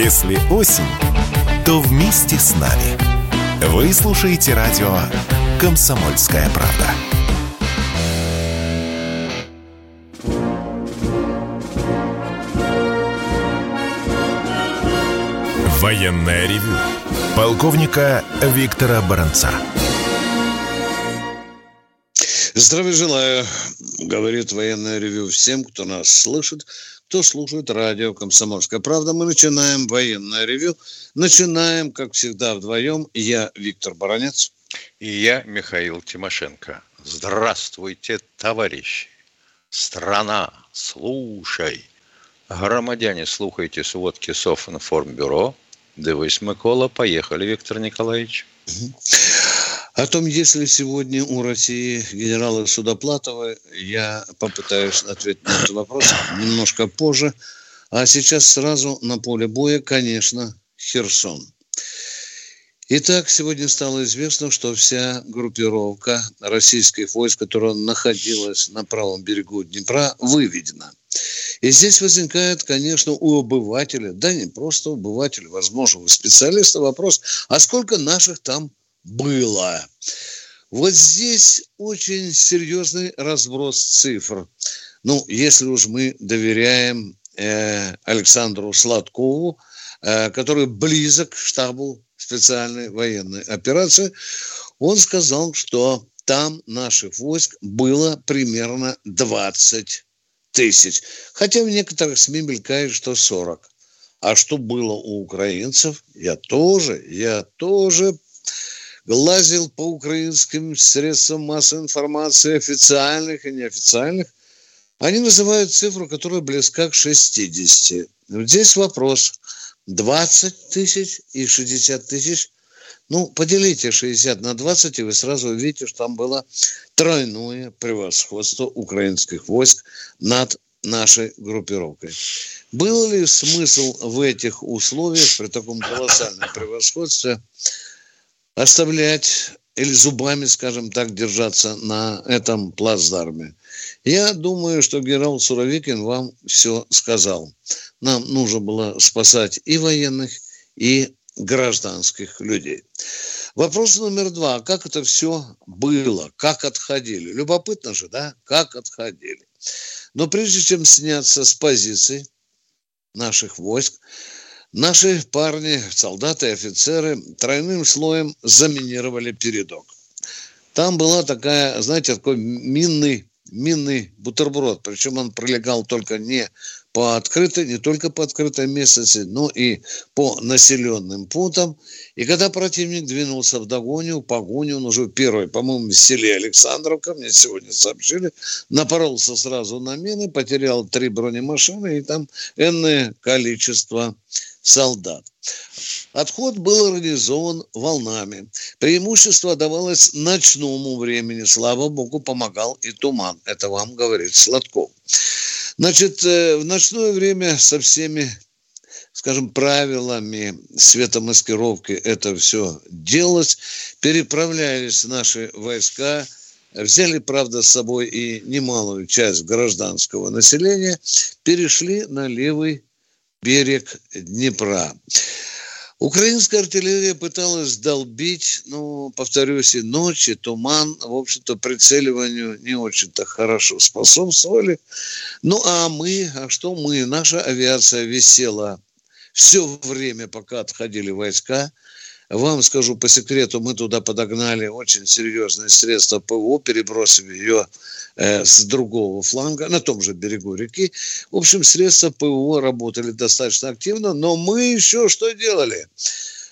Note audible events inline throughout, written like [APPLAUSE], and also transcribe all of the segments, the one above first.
Если осень, то вместе с нами. Вы слушаете радио «Комсомольская правда». Военное ревю полковника Виктора Баранца. Здравия желаю, говорит военное ревю всем, кто нас слышит, кто слушает радио «Комсомольская правда». Мы начинаем военное ревю. Начинаем, как всегда, вдвоем. Я Виктор Баранец. И я Михаил Тимошенко. Здравствуйте, товарищи! Страна, слушай! Громадяне, слухайте сводки Софинформбюро. Дивись, Микола. Поехали, Виктор Николаевич. О том, есть ли сегодня у России генерала Судоплатова, я попытаюсь ответить на этот вопрос немножко позже. А сейчас сразу на поле боя, конечно, Херсон. Итак, сегодня стало известно, что вся группировка российских войск, которая находилась на правом берегу Днепра, выведена. И здесь возникает, конечно, у обывателя, да не просто у обывателя, возможно, у специалиста вопрос, а сколько наших там было. Вот здесь очень серьезный разброс цифр. Ну, если уж мы доверяем э, Александру Сладкову, э, который близок к штабу специальной военной операции, он сказал, что там наших войск было примерно 20 тысяч. Хотя в некоторых СМИ мелькает, что 40. А что было у украинцев, я тоже, я тоже лазил по украинским средствам массовой информации, официальных и неофициальных, они называют цифру, которая близка к 60. Здесь вопрос. 20 тысяч и 60 тысяч. Ну, поделите 60 на 20, и вы сразу увидите, что там было тройное превосходство украинских войск над нашей группировкой. Был ли смысл в этих условиях, при таком колоссальном превосходстве, оставлять или зубами, скажем так, держаться на этом плацдарме. Я думаю, что генерал Суровикин вам все сказал. Нам нужно было спасать и военных, и гражданских людей. Вопрос номер два. Как это все было? Как отходили? Любопытно же, да? Как отходили? Но прежде чем сняться с позиций наших войск, Наши парни, солдаты и офицеры тройным слоем заминировали передок. Там была такая, знаете, такой минный, минный бутерброд. Причем он пролегал только не по открытой, не только по открытой местности, но и по населенным пунктам. И когда противник двинулся в догоню, погоню, он уже первый, по-моему, в селе Александровка, мне сегодня сообщили, напоролся сразу на мины, потерял три бронемашины и там энное количество солдат. Отход был организован волнами. Преимущество давалось ночному времени. Слава богу, помогал и туман. Это вам говорит Сладков. Значит, э, в ночное время со всеми скажем, правилами светомаскировки это все делалось. Переправлялись наши войска, взяли, правда, с собой и немалую часть гражданского населения, перешли на левый берег Днепра. Украинская артиллерия пыталась долбить, ну, повторюсь, и ночи, туман, в общем-то, прицеливанию не очень-то хорошо способствовали. Ну, а мы, а что мы? Наша авиация висела все время, пока отходили войска – вам скажу по секрету, мы туда подогнали очень серьезные средства ПВО, перебросив ее э, с другого фланга, на том же берегу реки. В общем, средства ПВО работали достаточно активно, но мы еще что делали?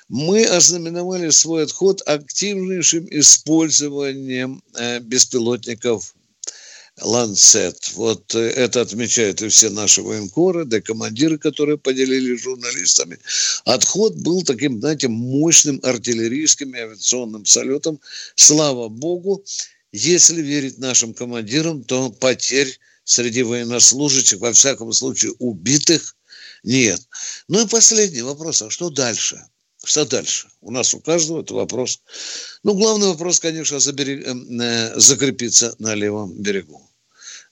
мы ознаменовали свой отход активнейшим использованием э, беспилотников Ланцет. Вот э, это отмечают и все наши военкоры, да и командиры, которые поделились с журналистами. Отход был таким, знаете, мощным артиллерийским и авиационным салютом. Слава богу, если верить нашим командирам, то потерь среди военнослужащих, во всяком случае убитых, нет. Ну и последний вопрос, а что дальше? Что дальше? У нас у каждого это вопрос. Ну, главный вопрос, конечно, заберег... Эм, э, закрепиться на левом берегу.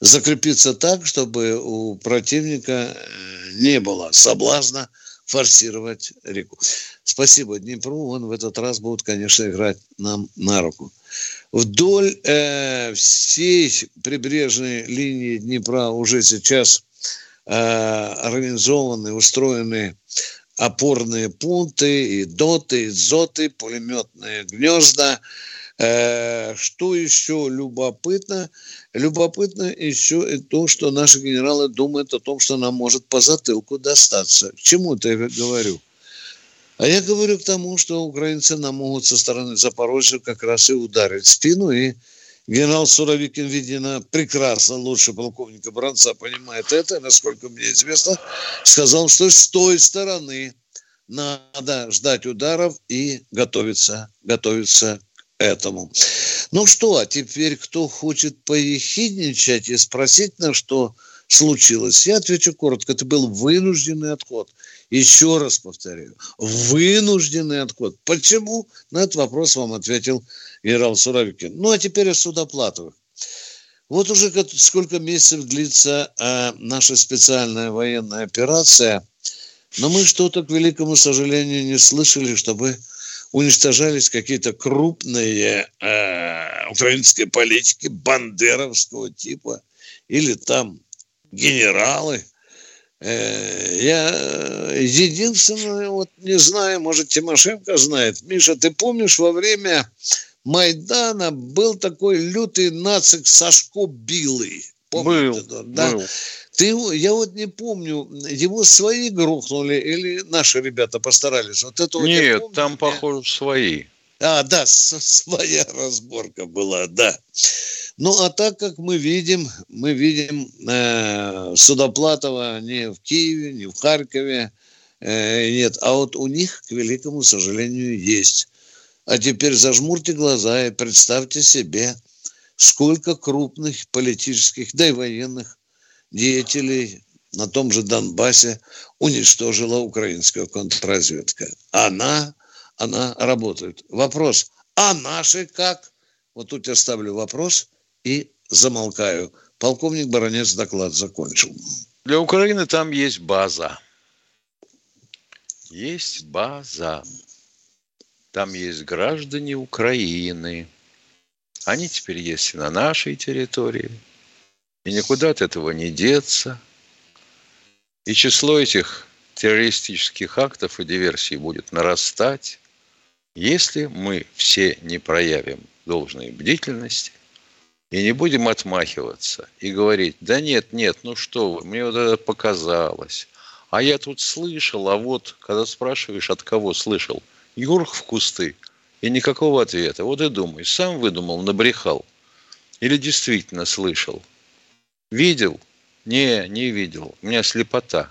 Закрепиться так, чтобы у противника э, не было соблазна форсировать реку. Спасибо Днепру, он в этот раз будет, конечно, играть нам на руку. Вдоль э, всей прибрежной линии Днепра уже сейчас э, организованы, устроены опорные пункты, и доты, и зоты, пулеметные гнезда. Э, что еще любопытно? Любопытно еще и то, что наши генералы думают о том, что нам может по затылку достаться. К чему это я говорю? А я говорю к тому, что украинцы нам могут со стороны Запорожья как раз и ударить в спину. И генерал Суровикин, видимо, прекрасно, лучше полковника Бранца понимает это, насколько мне известно, сказал, что с той стороны надо ждать ударов и готовиться, готовиться этому. Ну что, а теперь кто хочет поехидничать и спросить, на что случилось, я отвечу коротко. Это был вынужденный отход. Еще раз повторяю, вынужденный отход. Почему? На этот вопрос вам ответил генерал Суровикин. Ну, а теперь о судоплатовых. Вот уже сколько месяцев длится э, наша специальная военная операция, но мы что-то, к великому сожалению, не слышали, чтобы уничтожались какие-то крупные э, украинские политики бандеровского типа или там генералы. Э, я единственное, вот не знаю, может, Тимошенко знает. Миша, ты помнишь, во время Майдана был такой лютый нацик Сашко Билый? Помните, был, да? был. Ты, я вот не помню, его свои грохнули или наши ребята постарались? Вот это Нет, вот там, похоже, свои. А, да, [LAUGHS] своя разборка была, да. Ну, а так как мы видим, мы видим э, Судоплатова не в Киеве, не в Харькове, э, нет, а вот у них, к великому сожалению, есть. А теперь зажмурьте глаза и представьте себе, сколько крупных политических, да и военных деятелей на том же Донбассе уничтожила украинская контрразведка. Она, она работает. Вопрос, а наши как? Вот тут я ставлю вопрос и замолкаю. Полковник Баранец доклад закончил. Для Украины там есть база. Есть база. Там есть граждане Украины. Они теперь есть и на нашей территории. И никуда от этого не деться. И число этих террористических актов и диверсий будет нарастать, если мы все не проявим должной бдительности и не будем отмахиваться и говорить, да нет, нет, ну что вы, мне вот это показалось. А я тут слышал, а вот, когда спрашиваешь, от кого слышал, Юрх в кусты, и никакого ответа. Вот и думай, сам выдумал, набрехал. Или действительно слышал – Видел? Не, не видел. У меня слепота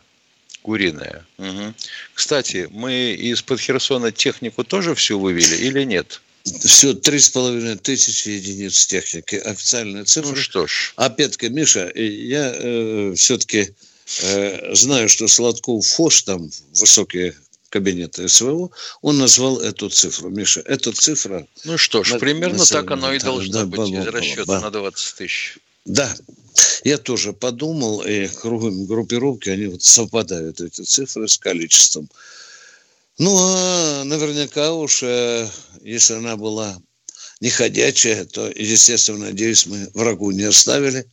куриная. Угу. Кстати, мы из-под Херсона технику тоже всю вывели или нет? Все, три с половиной тысячи единиц техники. Официальная цифра. Ну что ж. Опять-таки, Миша, я э, все-таки э, знаю, что Сладков Фош, там высокие кабинеты СВО, он назвал эту цифру. Миша, эта цифра... Ну что ж, на, примерно на так оно и должно да, быть, из расчета да. на 20 тысяч. Да, я тоже подумал, и кругом группировки, они вот совпадают, эти цифры, с количеством. Ну, а наверняка уж, э, если она была неходячая, то, естественно, надеюсь, мы врагу не оставили,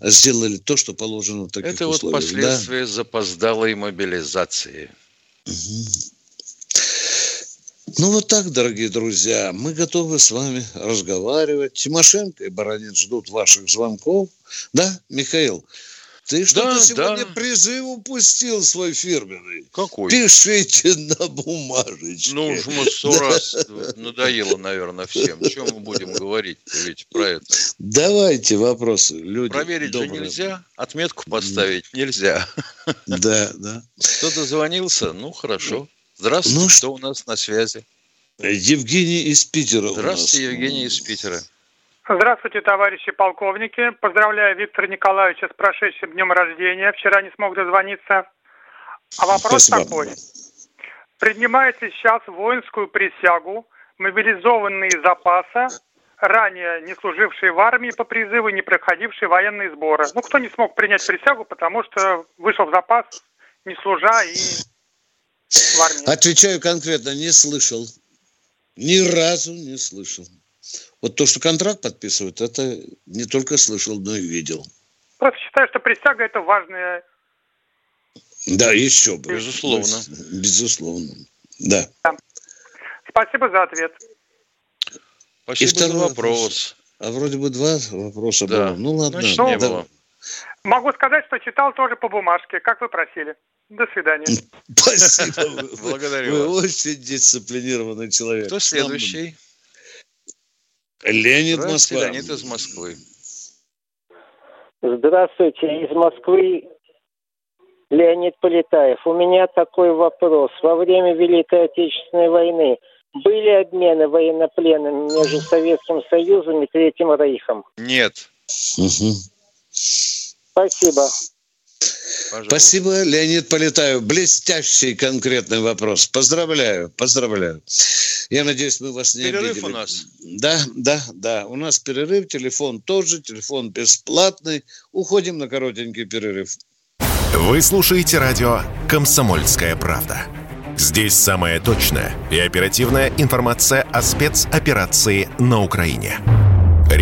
а сделали то, что положено в таких Это условиях. вот последствия да? запоздалой мобилизации. Угу. Ну вот так, дорогие друзья, мы готовы с вами разговаривать. Тимошенко и Баранец ждут ваших звонков. Да, Михаил? Ты что-то да, сегодня да. призыв упустил свой фирменный. Какой? Пишите на бумажечке. Ну, уж мы сто да. раз надоело, наверное, всем. Чем мы будем говорить ведь про это? Давайте вопросы. Люди Проверить добрые. же нельзя, отметку поставить нельзя. Да, да. Кто-то звонился? Ну, хорошо. Здравствуйте, ну, кто у нас на связи? Евгений из Питера. Здравствуйте, Евгений из Питера. Здравствуйте, товарищи полковники. Поздравляю Виктора Николаевича с прошедшим днем рождения. Вчера не смог дозвониться. А вопрос Спасибо. такой. Принимаете сейчас воинскую присягу, мобилизованные из запаса, ранее не служившие в армии по призыву, не проходившие военные сборы. Ну, кто не смог принять присягу, потому что вышел в запас, не служа и в армии? Отвечаю конкретно, не слышал. Ни разу не слышал. Вот то, что контракт подписывают, это не только слышал, но и видел. Просто считаю, что присяга это важная. Да, еще бы. Безусловно. Безусловно. Да. да. Спасибо за ответ. Спасибо и второй за вопрос. вопрос. А вроде бы два вопроса да. было. Ну ладно. Значит, не да. было. Могу сказать, что читал тоже по бумажке, как вы просили. До свидания. [LAUGHS] Спасибо. Благодарю Вы очень дисциплинированный человек. Кто следующий? Леонид Москва. Леонид из Москвы. Здравствуйте, из Москвы Леонид Полетаев. У меня такой вопрос. Во время Великой Отечественной войны были обмены военнопленными между Советским Союзом и Третьим Рейхом? Нет. Угу. Спасибо. Пожалуйста. Спасибо, Леонид Полетаев. Блестящий конкретный вопрос. Поздравляю, поздравляю. Я надеюсь, мы вас не перерыв обидели. у нас? Да, да, да. У нас перерыв, телефон тоже, телефон бесплатный. Уходим на коротенький перерыв. Вы слушаете радио «Комсомольская правда». Здесь самая точная и оперативная информация о спецоперации на Украине.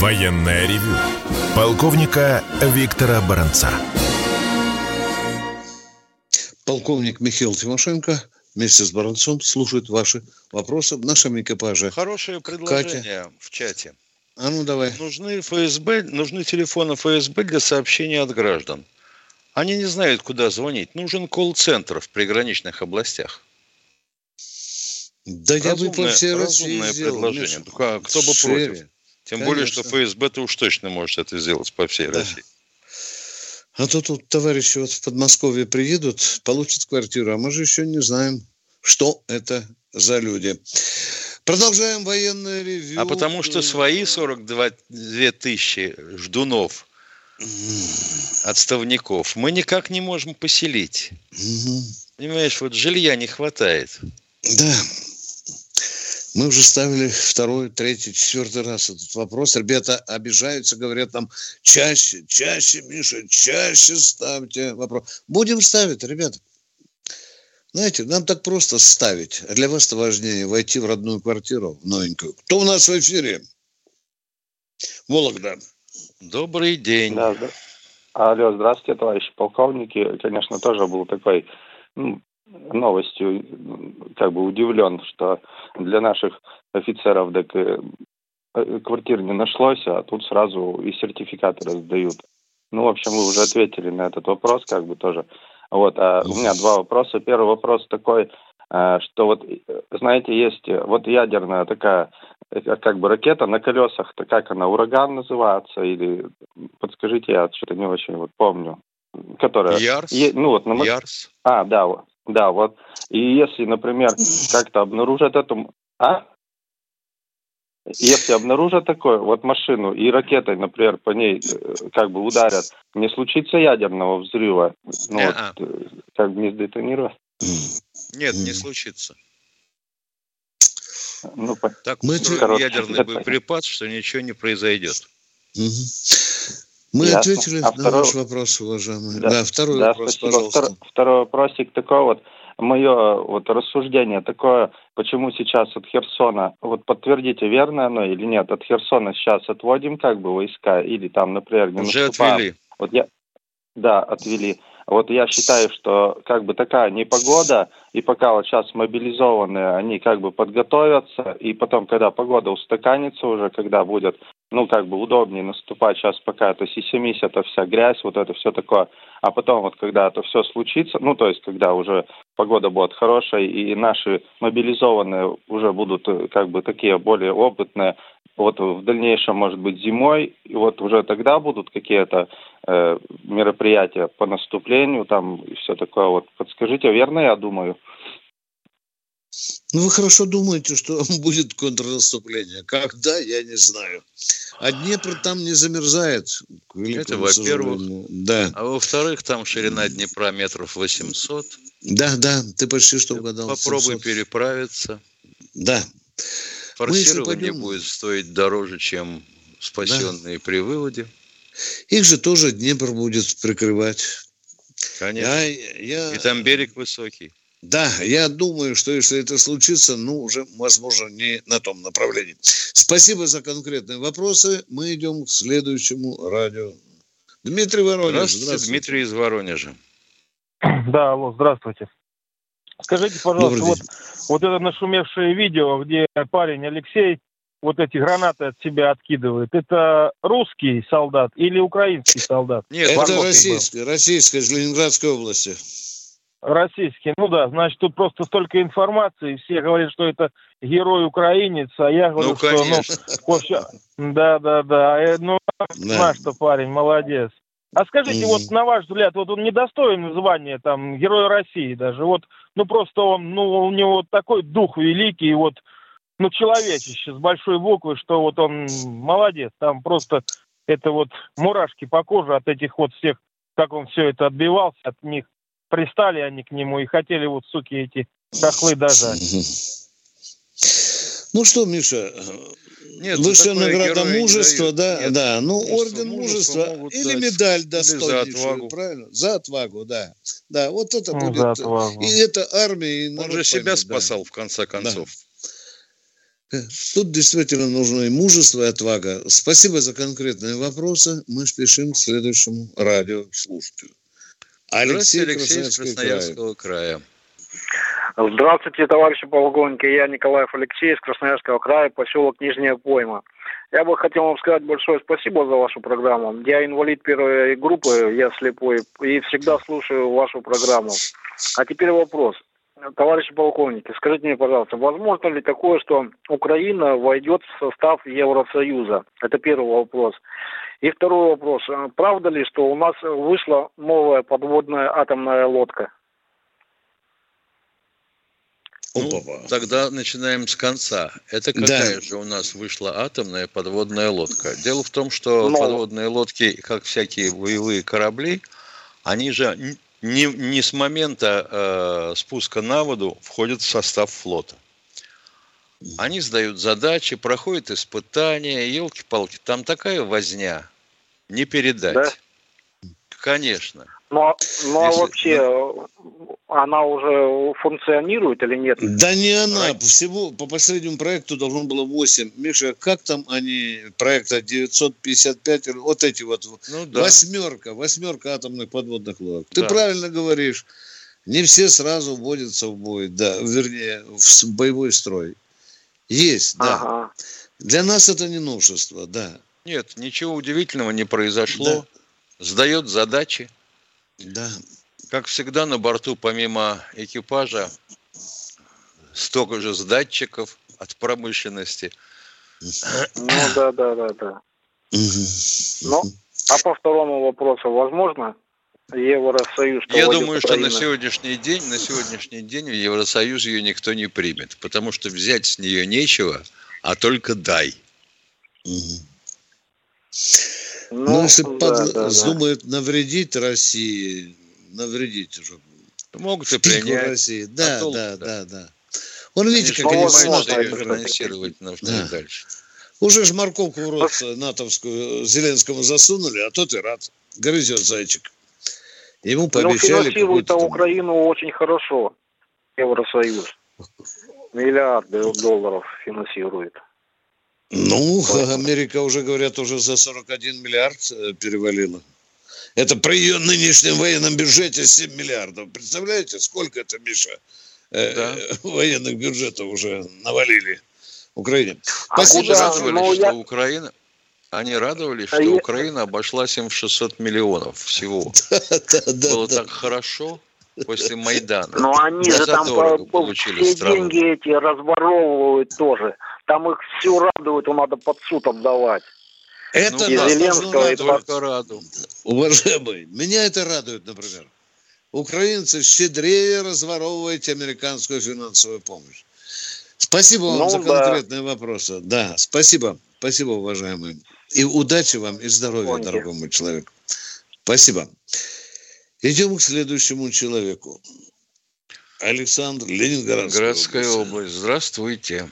Военное ревю полковника Виктора Баранца. Полковник Михаил Тимошенко вместе с Баранцом слушает ваши вопросы в нашем экипаже. Хорошее предложение Катя. в чате. А ну давай. Нужны ФСБ, нужны телефоны ФСБ для сообщения от граждан. Они не знают, куда звонить. Нужен колл-центр в приграничных областях. Да разумное, я бы по всей Разумное предложение. Кто бы против? Тем Конечно. более, что ФСБ-то уж точно может это сделать по всей да. России. А то тут товарищи вот в Подмосковье приедут, получат квартиру, а мы же еще не знаем, что это за люди. Продолжаем военное ревью. А потому что свои 42 тысячи ждунов, отставников, мы никак не можем поселить. Угу. Понимаешь, вот жилья не хватает. Да, мы уже ставили второй, третий, четвертый раз этот вопрос. Ребята обижаются, говорят там чаще, чаще, Миша, чаще ставьте вопрос. Будем ставить, ребята. Знаете, нам так просто ставить. А для вас это важнее войти в родную квартиру, новенькую. Кто у нас в эфире? Вологда. Добрый день. Да, да. Алло, здравствуйте, товарищи полковники. Конечно, тоже был такой ну, новостью как бы удивлен, что для наших офицеров так э, квартир не нашлось, а тут сразу и сертификаты раздают. Ну, в общем, вы уже ответили на этот вопрос, как бы тоже. Вот, а у меня два вопроса. Первый вопрос такой, э, что вот, знаете, есть вот ядерная такая, э, как бы ракета на колесах, то как она, ураган называется, или подскажите, я что-то не очень вот помню. Которая... Ярс? Е, ну, вот, на... Ярс? А, да, да, вот. И если, например, как-то обнаружат эту... А? Если обнаружат такое, вот машину и ракетой, например, по ней э, как бы ударят, не случится ядерного взрыва, ну вот, э, как бы не сдетонировать? Нет, не случится. Ну, так мы ядерный боеприпас, что ничего не произойдет. Мы Ясно. ответили а на второй... ваш вопрос, уважаемый. Да, да второй да, вопрос, спасибо. пожалуйста. Второй, второй вопросик такой вот. Мое вот рассуждение такое, почему сейчас от Херсона, вот подтвердите, верно оно или нет, от Херсона сейчас отводим как бы войска или там, например, не Уже наступаем. отвели. Вот я, да, отвели. Вот я считаю, что как бы такая непогода, и пока вот сейчас мобилизованные, они как бы подготовятся, и потом, когда погода устаканится уже, когда будет, ну, как бы удобнее наступать, сейчас пока это сисимись, это вся грязь, вот это все такое, а потом вот когда это все случится, ну, то есть когда уже погода будет хорошая, и наши мобилизованные уже будут э, как бы такие более опытные, вот в дальнейшем, может быть, зимой, и вот уже тогда будут какие-то э, мероприятия по наступлению там и все такое. Вот подскажите, верно я думаю? Ну, вы хорошо думаете, что [LAUGHS] будет контрнаступление. Когда, я не знаю. А Днепр там не замерзает. Это во-первых. Да. А во-вторых, там ширина Днепра метров 800. Да, да, ты почти что угадал. Попробуй 700. переправиться. Да. Форсирование пойдем... будет стоить дороже, чем спасенные да. при выводе. Их же тоже Днепр будет прикрывать. Конечно. Я, я... И там берег высокий. Да, я думаю, что если это случится, ну, уже, возможно, не на том направлении. Спасибо за конкретные вопросы. Мы идем к следующему радио. Дмитрий Воронеж. Здравствуйте, здравствуйте. Дмитрий из Воронежа. [CLEARS THROAT] Да, алло, здравствуйте. Скажите, пожалуйста, вот, вот это нашумевшее видео, где парень Алексей вот эти гранаты от себя откидывает, это русский солдат или украинский солдат? Нет, это российский, российский из Ленинградской области. Российский, ну да, значит, тут просто столько информации, все говорят, что это герой-украинец, а я говорю, ну, что, ну, вообще, да, да, да, э, ну, да. наш-то парень, молодец. А скажите, mm-hmm. вот на ваш взгляд, вот он недостоин звания там Героя России даже, вот, ну просто он, ну у него такой дух великий, вот, ну человечище с большой буквы, что вот он молодец, там просто это вот мурашки по коже от этих вот всех, как он все это отбивался от них пристали они к нему и хотели вот, суки, эти хохлы дожать. Ну что, Миша, нет, высшая награда мужества, да, нет, да, ну орден мужества или дать, медаль достойнейшую, правильно? За отвагу, да, да, вот это ну, будет, и это армия, и Он же себя поймет, спасал да. в конце концов. Да. Тут действительно нужно и мужество, и отвага. Спасибо за конкретные вопросы. Мы спешим к следующему радиослушателю. Алексей, Алексей из Красноярского края. Здравствуйте, товарищи полковники. Я Николаев Алексей из Красноярского края, поселок Нижняя Пойма. Я бы хотел вам сказать большое спасибо за вашу программу. Я инвалид первой группы, я слепой, и всегда слушаю вашу программу. А теперь вопрос. Товарищи полковники, скажите мне, пожалуйста, возможно ли такое, что Украина войдет в состав Евросоюза? Это первый вопрос. И второй вопрос. А правда ли, что у нас вышла новая подводная атомная лодка? Ну, тогда начинаем с конца. Это какая да. же у нас вышла атомная подводная лодка? Дело в том, что Но... подводные лодки, как всякие боевые корабли, они же не, не с момента э, спуска на воду входят в состав флота. Они сдают задачи, проходят испытания, елки-палки, там такая возня, не передать. Да? Конечно. Но, ну, а вообще ну... она уже функционирует или нет? Да не она. Всего по последнему проекту должно было 8. Миша, как там они, проекта 955, вот эти вот, ну, да. восьмерка, восьмерка атомных подводных лодок. Да. Ты правильно говоришь. Не все сразу вводятся в бой, да, вернее, в боевой строй. Есть, да. Ага. Для нас это не новшество, да. Нет, ничего удивительного не произошло. Да. Сдает задачи. Да. Как всегда, на борту помимо экипажа столько же с датчиков от промышленности. Ну да, да, да, да. Ну, а по второму вопросу, возможно, Евросоюз. Я думаю, что на сегодняшний день, на сегодняшний день в Евросоюз ее никто не примет, потому что взять с нее нечего, а только дай. Угу. Ну, если да, под... да, да. навредить России, навредить уже. Могут и принять. России. Да, а да, да, да. Он видите, как они смотрят. финансировать нужно да. и дальше. Уже ж морковку в рот натовскую Зеленскому засунули, а тот и рад. Грызет зайчик. Ему пообещали... Но финансирует Украину очень хорошо, Евросоюз. Миллиарды долларов финансирует. Ну, [LAUGHS] Америка уже, говорят, уже за 41 миллиард э, перевалила. Это при ее нынешнем военном бюджете 7 миллиардов. Представляете, сколько это, Миша, э, да. [LAUGHS] военных бюджетов уже навалили Украине. А Спасибо. Они радовались, ну, что я... Украина... Они радовались, а что я... Украина обошлась им в 600 миллионов всего. [LAUGHS] Было так хорошо после Майдана. Но они же там получили все деньги эти разворовывают тоже. Там их все радует, то надо под суд отдавать. Это ну, нас Зеленского только радует. Уважаемые, меня это радует, например. Украинцы щедрее разворовываете американскую финансовую помощь. Спасибо вам ну, за конкретные да. вопросы. Да, спасибо. Спасибо, уважаемые. И удачи вам, и здоровья, Помните. дорогому человеку. Спасибо. Идем к следующему человеку. Александр, Ленинградская Городская область. область. Здравствуйте.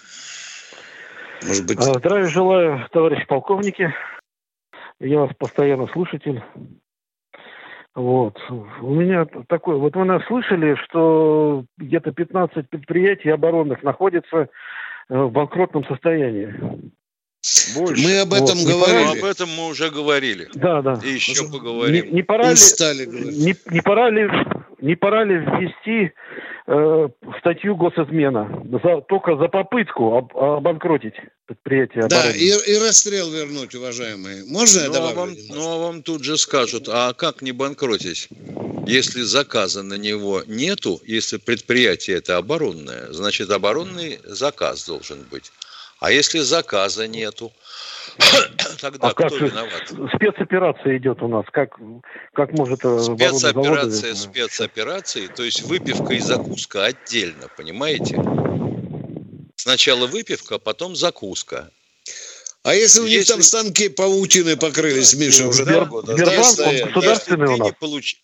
Может быть... А, здравия желаю, товарищи полковники. Я вас постоянно слушатель. Вот. У меня такой... Вот вы нас слышали, что где-то 15 предприятий оборонных находятся э, в банкротном состоянии. Больше. Мы об этом вот. говорили. Пора... Об этом мы уже говорили. Да, да. И еще уже поговорим. Не, не пора ли, не, не пора ли, не пора ли ввести э, статью госизмена за, только за попытку об, обанкротить предприятие Да, и, и расстрел вернуть, уважаемые. Можно я ну, а вам, ну, а вам тут же скажут, а как не банкротить? Если заказа на него нету, если предприятие это оборонное, значит оборонный заказ должен быть. А если заказа нету, [COUGHS] тогда а кто как виноват? Спецоперация идет у нас. Как, как может э, Спецоперация, спецоперации, то есть выпивка и закуска отдельно, понимаете? Сначала выпивка, а потом закуска. А если у них если... там станки паутины покрылись, Миша, уже два года? Сбербанк, да, он государственный у нас. Получ...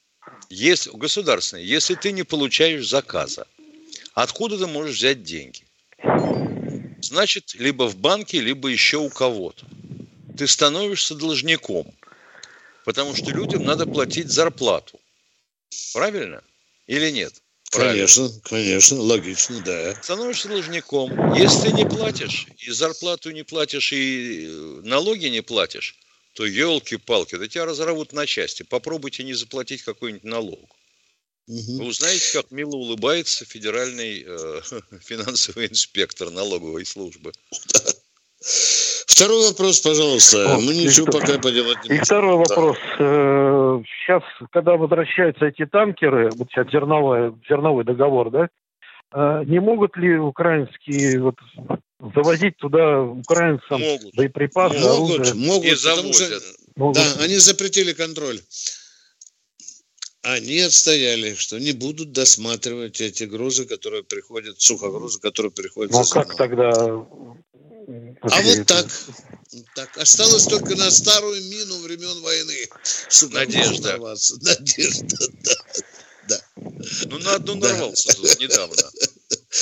Если, государственный, если ты не получаешь заказа, откуда ты можешь взять деньги? Значит, либо в банке, либо еще у кого-то. Ты становишься должником, потому что людям надо платить зарплату. Правильно или нет? Правильно. Конечно, конечно, логично, да. Становишься должником. Если не платишь, и зарплату не платишь, и э, налоги не платишь, то елки-палки, да тебя разорвут на части. Попробуйте не заплатить какой-нибудь налог. Угу. Вы узнаете, как мило улыбается федеральный э, [LAUGHS] финансовый инспектор налоговой службы. Второй вопрос, пожалуйста. О, Мы ничего что, пока поделать не можем. И второй вопрос. Да. Сейчас, когда возвращаются эти танкеры, вот сейчас зерновой, зерновой договор, да, э, не могут ли украинские вот завозить туда украинцам могут. боеприпасы, могут, оружие? Могут, и завозят. Что, могут. Да, они запретили контроль они отстояли, что не будут досматривать эти грузы, которые приходят, сухогрузы, которые приходят. Ну как тогда? А вот так. Так, осталось только на старую мину времен войны. Надежда. [LAUGHS] Надежда, да. да. Ну, на одну да. нарвался недавно.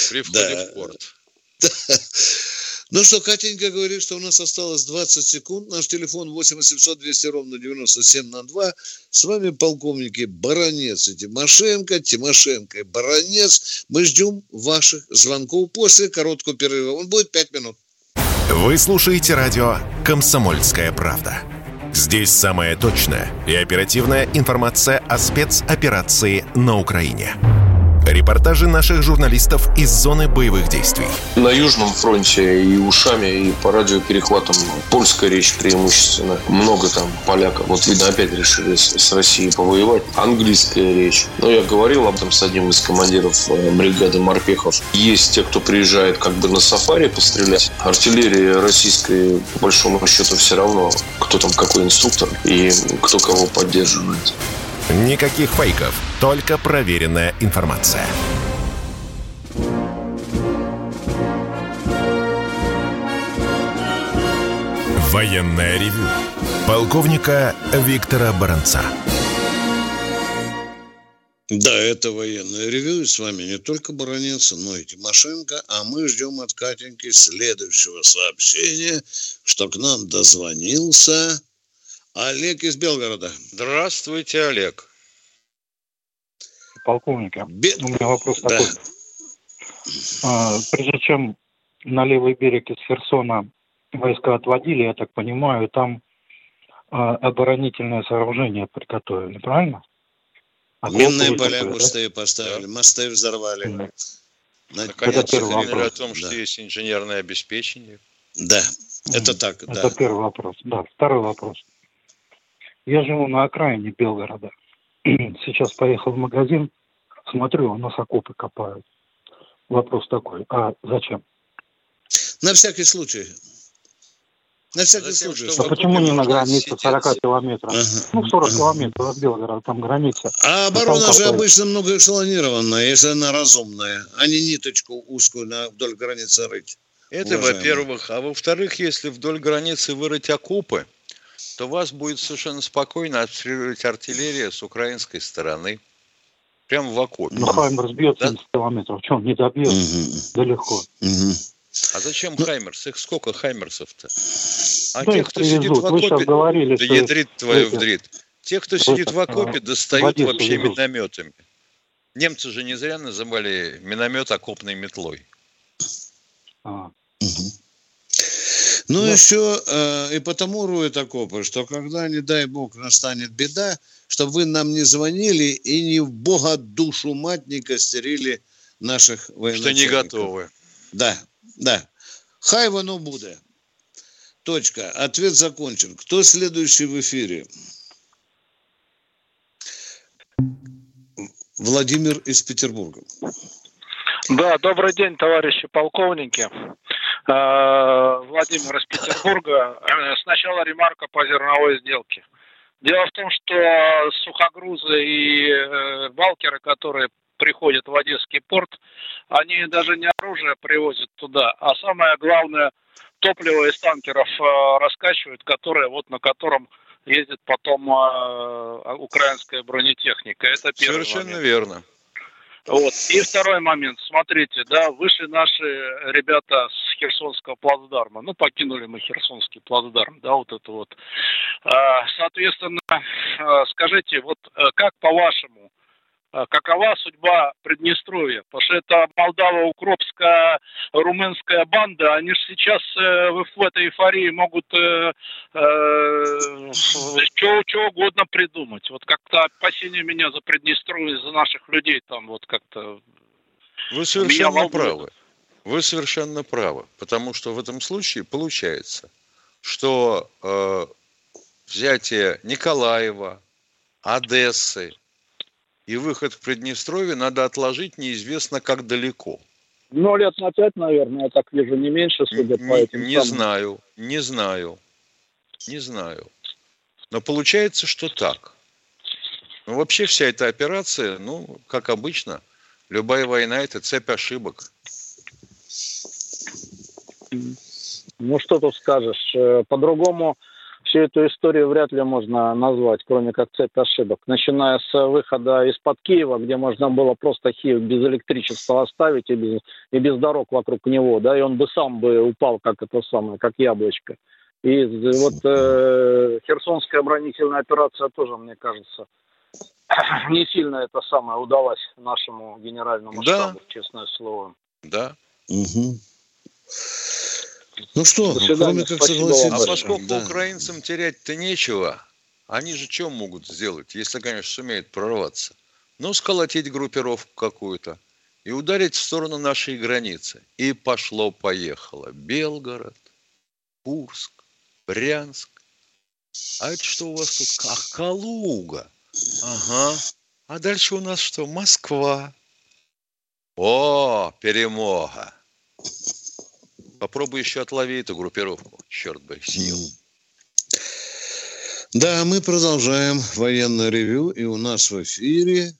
При входе да. в порт. Да. Ну что, Катенька говорит, что у нас осталось 20 секунд. Наш телефон 8 800 200 ровно 9702. С вами полковники Баранец и Тимошенко. Тимошенко и Баранец. Мы ждем ваших звонков после короткого перерыва. Он будет 5 минут. Вы слушаете радио «Комсомольская правда». Здесь самая точная и оперативная информация о спецоперации на Украине. Репортажи наших журналистов из зоны боевых действий. На Южном фронте и ушами, и по радиоперехватам польская речь преимущественно. Много там поляков. Вот, видно, опять решили с Россией повоевать. Английская речь. Но я говорил об этом с одним из командиров э, бригады морпехов. Есть те, кто приезжает как бы на сафари пострелять. Артиллерия российская, по большому счету, все равно, кто там какой инструктор и кто кого поддерживает. Никаких фейков, только проверенная информация. Военная ревю. Полковника Виктора Баранца. Да, это военное ревю, и с вами не только Баранец, но и Тимошенко, а мы ждем от Катеньки следующего сообщения, что к нам дозвонился Олег из Белгорода. Здравствуйте, Олег. Полковника, Бе... у меня вопрос да. такой. А, прежде чем на левый берег из Херсона войска отводили, я так понимаю, там а, оборонительное сооружение приготовили, правильно? А Минные поля густые да? поставили, мосты взорвали. Да. Наконец, это первый вопрос. о том, что да. есть инженерное обеспечение. Да, это так, Это да. первый вопрос. Да, второй вопрос. Я живу на окраине Белгорода. [CLEARS THROAT] Сейчас поехал в магазин, смотрю, у нас окопы копают. Вопрос такой, а зачем? На всякий случай. На всякий Затем, случай. А почему не на границе 40 километров? Ага. Ну, 40 ага. километров от Белгорода, там граница. А оборона же обычно многоэшелонированная, если она разумная, а не ниточку узкую на, вдоль границы рыть. Это, во-первых. А во-вторых, если вдоль границы вырыть окопы, то вас будет совершенно спокойно обстреливать артиллерия с украинской стороны. Прямо в окопе. Ну, Хаймер сбьет да? 70 километров. Что, не добьет? Угу. Да легко. Угу. А зачем ну, Хаймерс? Их сколько Хаймерсов-то? А ну, тех, кто сидит в окопе, говорили, да ядрит твою эти... вдрит. Те, кто сидит в окопе, достают вообще везут. минометами. Немцы же не зря называли миномет окопной метлой. А. Угу. Ну, да. еще э, и потому руют окопы, что когда, не дай бог, настанет беда, чтобы вы нам не звонили и не в бога душу мать не костерили наших военнослужащих. Что не готовы. Да, да. Хай воно буде. Точка. Ответ закончен. Кто следующий в эфире? Владимир из Петербурга. Да, добрый день, товарищи полковники. Э, Владимир из Петербурга. Э, сначала ремарка по зерновой сделке. Дело в том, что сухогрузы и э, балкеры, которые приходят в Одесский порт, они даже не оружие привозят туда, а самое главное, топливо из танкеров раскачивают, которое вот на котором ездит потом украинская бронетехника. Это первый Совершенно момент. верно. Вот. И второй момент. Смотрите, да, вышли наши ребята с Херсонского плацдарма. Ну, покинули мы Херсонский плацдарм, да, вот это вот. А, соответственно, а, скажите, вот э, как по-вашему, а какова судьба Приднестровья? Потому что это молдаво-укропская румынская банда, они же сейчас э, в этой эйфории могут э, э, что угодно придумать. Вот как-то опасения меня за Приднестровье, за наших людей там вот как-то... Вы совершенно правы. Вы совершенно правы. Потому что в этом случае получается, что э, взятие Николаева, Одессы, и выход в Приднестровье надо отложить неизвестно как далеко. Ну, лет на пять, наверное, я так вижу, не меньше, судя не, по этим Не самым. знаю, не знаю, не знаю. Но получается, что так. Ну, вообще вся эта операция, ну, как обычно, любая война – это цепь ошибок. Ну, что тут скажешь? Э, по-другому всю эту историю вряд ли можно назвать, кроме как цепь ошибок. Начиная с выхода из-под Киева, где можно было просто Киев без электричества оставить и без, и без дорог вокруг него, да, и он бы сам бы упал, как это самое, как яблочко. И вот э, Херсонская оборонительная операция тоже, мне кажется, [CLEARS THROAT] не сильно это самое удалось нашему генеральному да. штабу, честное слово. Да. Угу. Ну что, кроме как согласиться. А поскольку да. украинцам терять-то нечего, они же что могут сделать, если, конечно, сумеют прорваться? Ну, сколотить группировку какую-то и ударить в сторону нашей границы. И пошло-поехало. Белгород, Курск, Брянск. А это что у вас тут? Ах, Калуга. Ага. А дальше у нас что? Москва. О, перемога. Попробуй еще отлови эту группировку. Черт бы их съел. Да, мы продолжаем военное ревю, и у нас в эфире,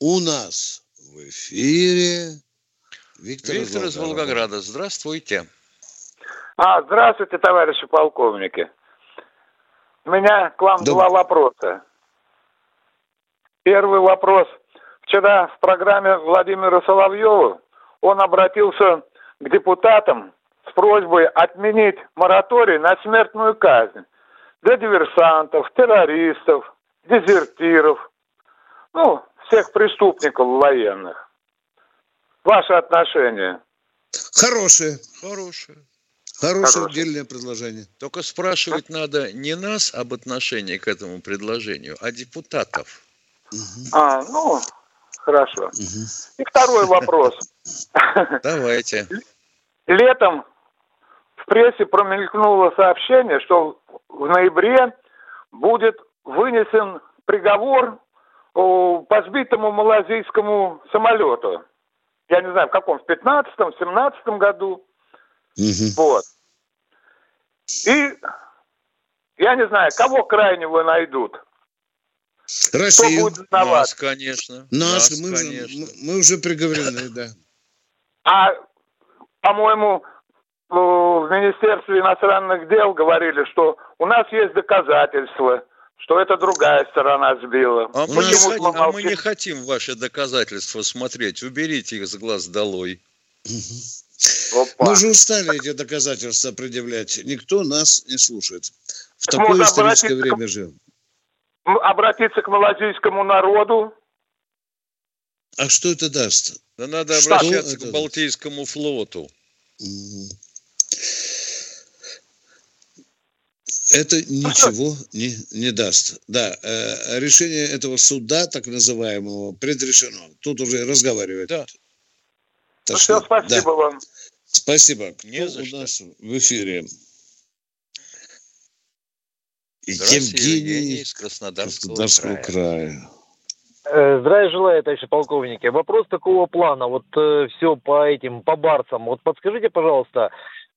у нас в эфире Виктор, Виктор из Волгограда. Здравствуйте. А, здравствуйте, товарищи полковники. У меня к вам да. два вопроса. Первый вопрос. Вчера в программе Владимира Соловьева он обратился к депутатам с просьбой отменить мораторий на смертную казнь для диверсантов, террористов, дезертиров, ну, всех преступников военных. Ваше отношение? Хорошее. Хорошее. Хорошее отдельное предложение. Только спрашивать а? надо не нас об отношении к этому предложению, а депутатов. Угу. А, ну, хорошо. Угу. И второй вопрос. Давайте. Летом прессе промелькнуло сообщение, что в ноябре будет вынесен приговор по сбитому малазийскому самолету. Я не знаю, в каком, в 15-м, 17 году. Угу. Вот. И, я не знаю, кого крайнего найдут? Россию. Кто будет виноват? Нас, конечно. Нас, Нас, мы, конечно. Уже, мы, мы уже приговорены, да. А, по-моему, в Министерстве иностранных дел говорили, что у нас есть доказательства, что это другая сторона сбила. А мы, не, Почему хотим- а мы не хотим ваши доказательства смотреть. Уберите их с глаз долой. Опа. Мы же устали эти доказательства предъявлять. Никто нас не слушает. В Так такое историческое обратиться к- время живем. Обратиться к малазийскому народу. А что это даст? Да надо Что обращаться это? к Балтийскому флоту. Мгм. Это ничего не, не даст. Да, э, решение этого суда, так называемого, предрешено. Тут уже разговаривать. Да. Ну, все, спасибо вам. Спасибо. Не Кто за у что. нас в эфире? Здравствуйте, Евгений Евгений из Краснодарского, Краснодарского края. края. Э, Здравия желаю, товарищи полковники. Вопрос такого плана. Вот все по этим, по барсам. Вот подскажите, пожалуйста, а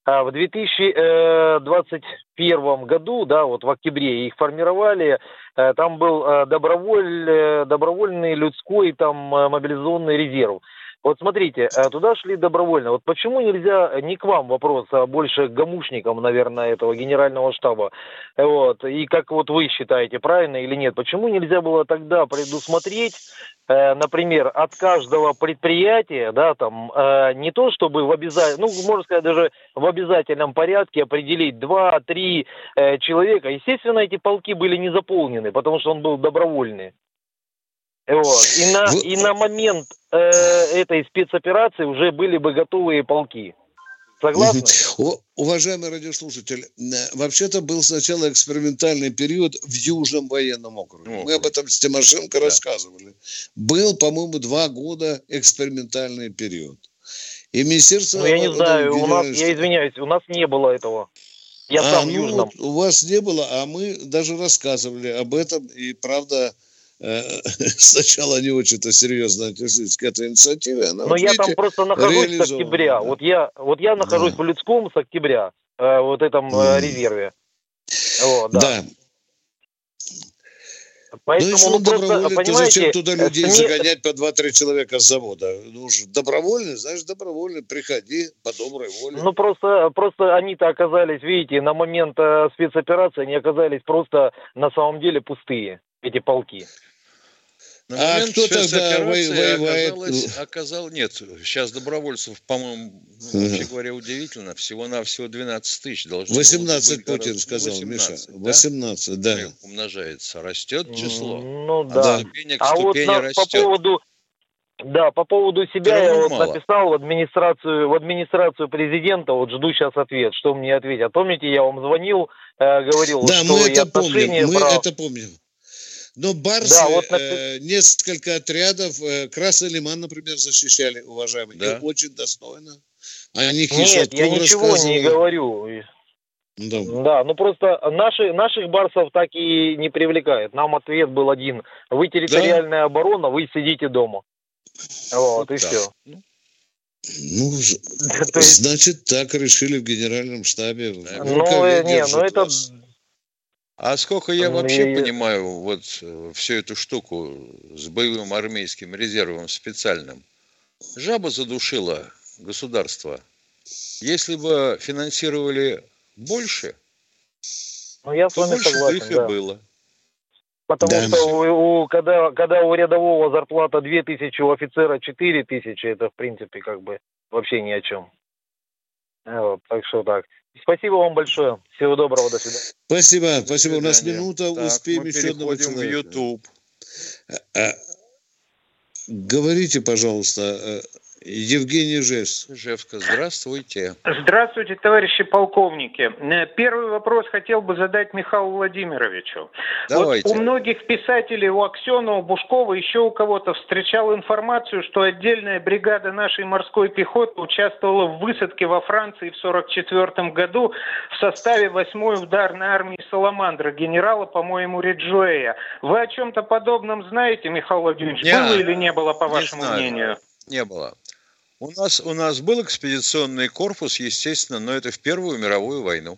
в 2021 году, да, вот в октябре их формировали, э, там был э, доброволь, э, добровольный людской там э, мобилизационный резерв. Вот смотрите, э, туда шли добровольно. Вот почему нельзя, э, не к вам вопрос, а больше к гомушникам, наверное, этого генерального штаба, вот, и как вот вы считаете, правильно или нет, почему нельзя было тогда предусмотреть, э, например, от каждого предприятия, да, там, э, не то чтобы в обязательном, ну, можно сказать, даже в обязательном порядке определить два-три э, человека. Естественно, эти полки были не заполнены, потому что он был добровольный. Вот. И, на, Вы- и на момент э, этой спецоперации уже были бы готовые полки. Согласны? Уважаемый радиослушатель, э, вообще-то был сначала экспериментальный период в Южном военном округе. Ну, Мы об этом с Тимошенко рассказывали. Был, по-моему, два года экспериментальный период. И Министерство... Ну, я не знаю, у нас, я извиняюсь, у нас не было этого. Я А, сам в ну, Южном. вот у вас не было, а мы даже рассказывали об этом. И, правда, [LAUGHS] сначала не очень-то серьезно отнеслись к этой инициативе. Она, Но вот я там видите, просто нахожусь с октября. да. Вот я, вот я нахожусь в людском с октября, э, вот этом э, резерве. Вот, да. Да. Ну, Поэтому, если ну, он просто, добровольный, то зачем туда э, людей СМИ- загонять по два-три человека с завода? Ну, уж добровольный, знаешь, добровольный, приходи по доброй воле. Ну, просто, просто они-то оказались, видите, на момент э, спецоперации они оказались просто на самом деле пустые, эти полки. На А момент кто тогда воевает? оказалось, оказал, нет, сейчас добровольцев, по-моему, ну, вообще говоря, удивительно, всего-навсего 12 тысяч должно было 18 быть Путин сказал, 18, Миша. да? 18, да. Ну, Умножается, растет число. Ну, От да. ступени к А вот на- по поводу, да, по поводу себя Всё я вот мало. написал в администрацию, в администрацию президента, вот жду сейчас ответ, что мне ответят. Помните, я вам звонил, э, говорил, Да, что мы это помним, мы брал. это помним. Но барсы, Да, вот э, несколько отрядов, э, Красный Лиман, например, защищали, уважаемые, Да. и очень достойно. О них Нет, я ничего не говорю. Да. Да, ну просто наши, наших барсов так и не привлекает. Нам ответ был один. Вы территориальная оборона, вы сидите дома. Вот, и так. все. Ну, [LAUGHS] есть- значит, так решили в генеральном штабе. Ну, э, не, ну это... А сколько я Ну, вообще и- понимаю вот э, всю эту штуку с боевым армейским резервом специальным, жаба задушила государство. Если бы финансировали больше, Ну, я с то вами больше бы согласен, их и да. было. Потому Да. что у, у- когда, когда у рядового зарплата 2000, у офицера 4000, это, в принципе, как бы вообще ни о чем. Вот, так что так. Спасибо вам большое. Всего доброго, до свидания. Спасибо, спасибо. У нас минута, Так, успеем еще одного переходим в человека. YouTube. А, говорите, пожалуйста, э, Евгений Жест. Ижевска, здравствуйте. Здравствуйте, товарищи полковники. Э, Первый вопрос хотел бы задать Михаилу Владимировичу. Давайте. Вот у многих писателей, у Аксенова, у Бушкова, еще у кого-то встречал информацию, что отдельная бригада нашей морской пехоты участвовала в высадке во Франции в 1944 году в составе 8-й ударной армии «Саламандра» генерала, по-моему, Реджуэя. Вы о чем-то подобном знаете, Михаил Владимирович? Не, Было или не было, по не вашему знаю. мнению? Не было. У нас, у нас был экспедиционный корпус, естественно, но это в Первую мировую войну.